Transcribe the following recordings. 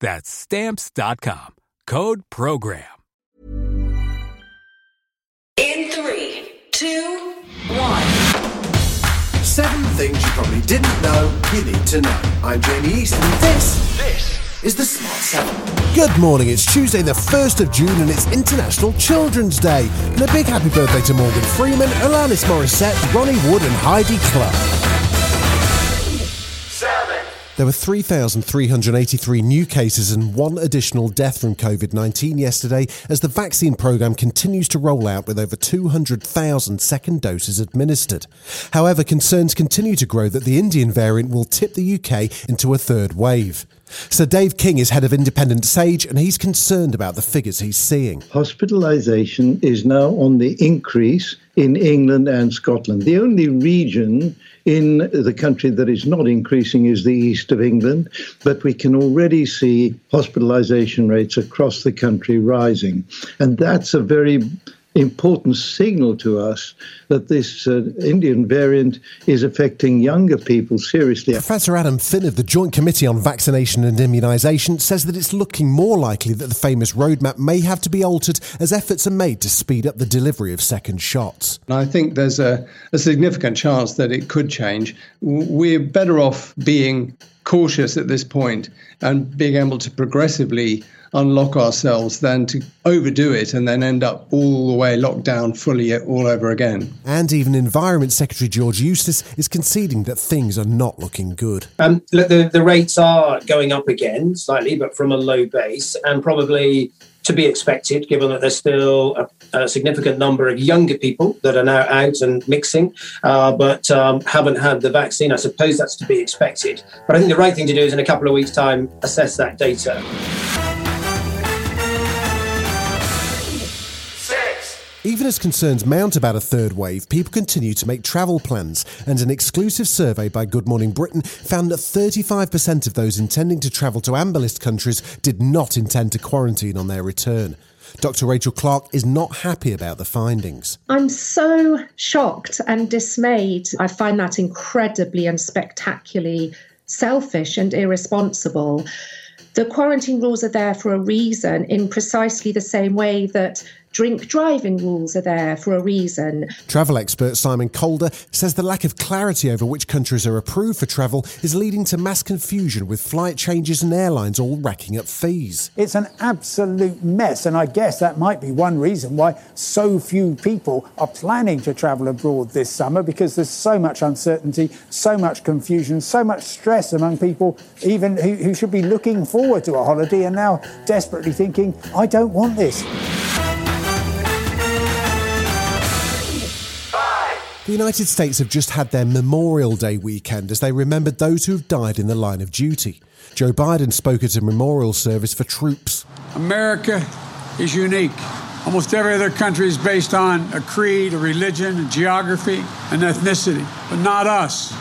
That's stamps.com. Code program. In three, two, one. Seven things you probably didn't know you need to know. I'm Jamie East, and this, this is the Smart Seven. Good morning, it's Tuesday, the 1st of June, and it's International Children's Day. And a big happy birthday to Morgan Freeman, Alanis Morissette, Ronnie Wood, and Heidi Klum. There were 3,383 new cases and one additional death from COVID 19 yesterday as the vaccine programme continues to roll out with over 200,000 second doses administered. However, concerns continue to grow that the Indian variant will tip the UK into a third wave. Sir Dave King is head of Independent Sage and he's concerned about the figures he's seeing. Hospitalisation is now on the increase in England and Scotland. The only region in the country that is not increasing is the east of England, but we can already see hospitalisation rates across the country rising. And that's a very important signal to us that this uh, Indian variant is affecting younger people seriously. Professor Adam Finn of the Joint Committee on Vaccination and Immunisation says that it's looking more likely that the famous roadmap may have to be altered as efforts are made to speed up the delivery of second shots. I think there's a, a significant chance that it could change. We're better off being cautious at this point and being able to progressively unlock ourselves than to overdo it and then end up all the way locked down fully all over again. And even Environment Secretary George Eustice is conceding that things are not looking good. Um, look, the, the rates are going up again slightly, but from a low base, and probably to be expected, given that there's still a, a, significant number of younger people that are now out and mixing, uh, but um, haven't had the vaccine. I suppose that's to be expected. But I think the right thing to do is in a couple of weeks' time assess that data. Even as concerns mount about a third wave, people continue to make travel plans, and an exclusive survey by Good Morning Britain found that 35% of those intending to travel to AMBER list countries did not intend to quarantine on their return. Dr. Rachel Clarke is not happy about the findings. I'm so shocked and dismayed. I find that incredibly and spectacularly selfish and irresponsible. The quarantine rules are there for a reason, in precisely the same way that drink driving rules are there for a reason. Travel expert Simon Calder says the lack of clarity over which countries are approved for travel is leading to mass confusion with flight changes and airlines all racking up fees. It's an absolute mess, and I guess that might be one reason why so few people are planning to travel abroad this summer because there's so much uncertainty, so much confusion, so much stress among people, even who, who should be looking forward to a holiday and now desperately thinking, I don't want this. The United States have just had their Memorial Day weekend as they remembered those who have died in the line of duty. Joe Biden spoke at a memorial service for troops. America is unique. Almost every other country is based on a creed, a religion, a geography, an ethnicity, but not us.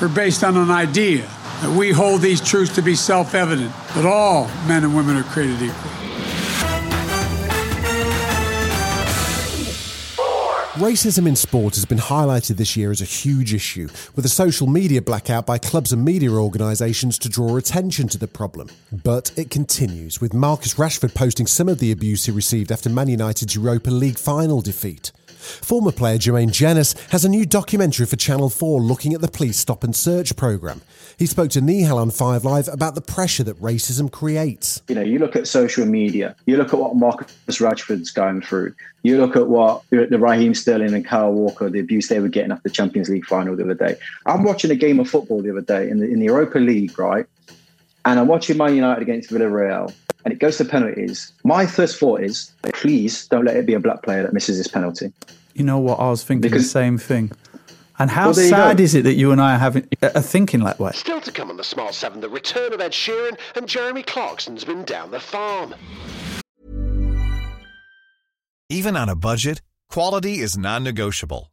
We're based on an idea that we hold these truths to be self evident that all men and women are created equal. Racism in sport has been highlighted this year as a huge issue, with a social media blackout by clubs and media organisations to draw attention to the problem. But it continues, with Marcus Rashford posting some of the abuse he received after Man United's Europa League final defeat. Former player Jermaine Jenas has a new documentary for Channel 4 looking at the police stop and search programme. He spoke to Nihal on 5 Live about the pressure that racism creates. You know, you look at social media, you look at what Marcus Rashford's going through, you look at what the Raheem Sterling and Kyle Walker, the abuse they were getting after the Champions League final the other day. I'm watching a game of football the other day in the, in the Europa League, right? And I'm watching Man United against Villarreal and it goes to penalties. My first thought is, please don't let it be a black player that misses this penalty. You know what? I was thinking Because- the same thing. And how Well, sad is it that you and I are having are thinking that way? Still to come on the Smart 7, the return of Ed Sheeran and Jeremy Clarkson's been down the farm. Even on a budget, quality is non-negotiable.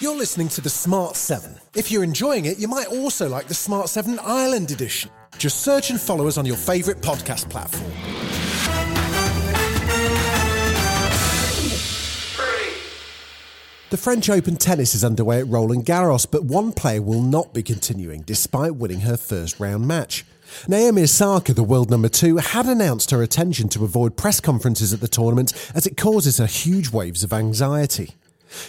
You're listening to the Smart 7. If you're enjoying it, you might also like the Smart 7 Ireland edition. Just search and follow us on your favourite podcast platform. The French Open tennis is underway at Roland Garros, but one player will not be continuing despite winning her first round match. Naomi Osaka, the world number two, had announced her intention to avoid press conferences at the tournament as it causes her huge waves of anxiety.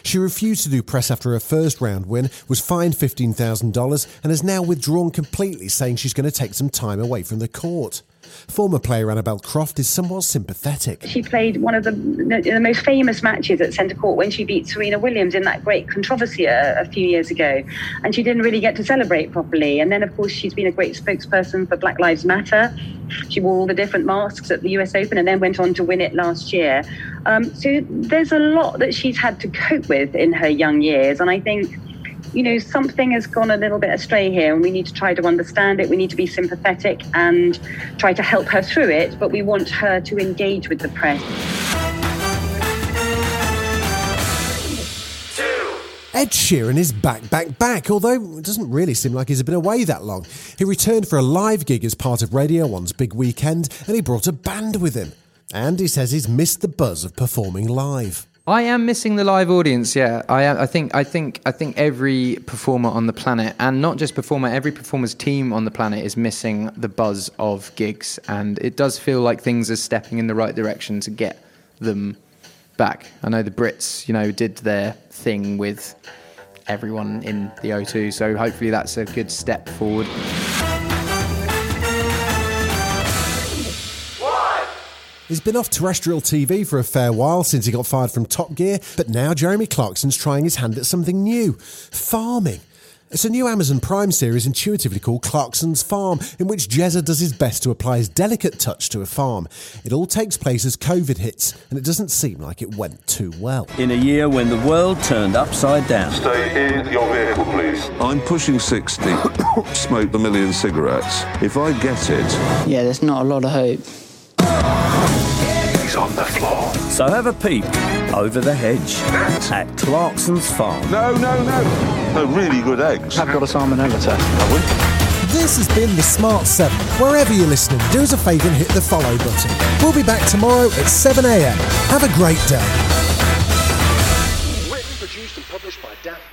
She refused to do press after her first round win, was fined $15,000, and has now withdrawn completely, saying she's going to take some time away from the court. Former player Annabel Croft is somewhat sympathetic. She played one of the, the most famous matches at centre court when she beat Serena Williams in that great controversy a, a few years ago. And she didn't really get to celebrate properly. And then, of course, she's been a great spokesperson for Black Lives Matter. She wore all the different masks at the US Open and then went on to win it last year. Um, so there's a lot that she's had to cope with in her young years. And I think you know, something has gone a little bit astray here, and we need to try to understand it. We need to be sympathetic and try to help her through it, but we want her to engage with the press. Ed Sheeran is back, back, back, although it doesn't really seem like he's been away that long. He returned for a live gig as part of Radio 1's big weekend, and he brought a band with him. And he says he's missed the buzz of performing live. I am missing the live audience. Yeah, I. I think. I think. I think every performer on the planet, and not just performer, every performer's team on the planet is missing the buzz of gigs, and it does feel like things are stepping in the right direction to get them back. I know the Brits, you know, did their thing with everyone in the O2, so hopefully that's a good step forward. He's been off terrestrial TV for a fair while since he got fired from Top Gear, but now Jeremy Clarkson's trying his hand at something new farming. It's a new Amazon Prime series intuitively called Clarkson's Farm, in which Jezza does his best to apply his delicate touch to a farm. It all takes place as COVID hits, and it doesn't seem like it went too well. In a year when the world turned upside down. Stay in your vehicle, please. I'm pushing 60. Smoked a million cigarettes. If I get it. Yeah, there's not a lot of hope. He's on the floor. So have a peek over the hedge at Clarkson's Farm. No, no, no. No, really good eggs. I've got a salmonella test. Have we? This has been The Smart 7. Wherever you're listening, do us a favour and hit the follow button. We'll be back tomorrow at 7am. Have a great day. Written, produced and published by Daft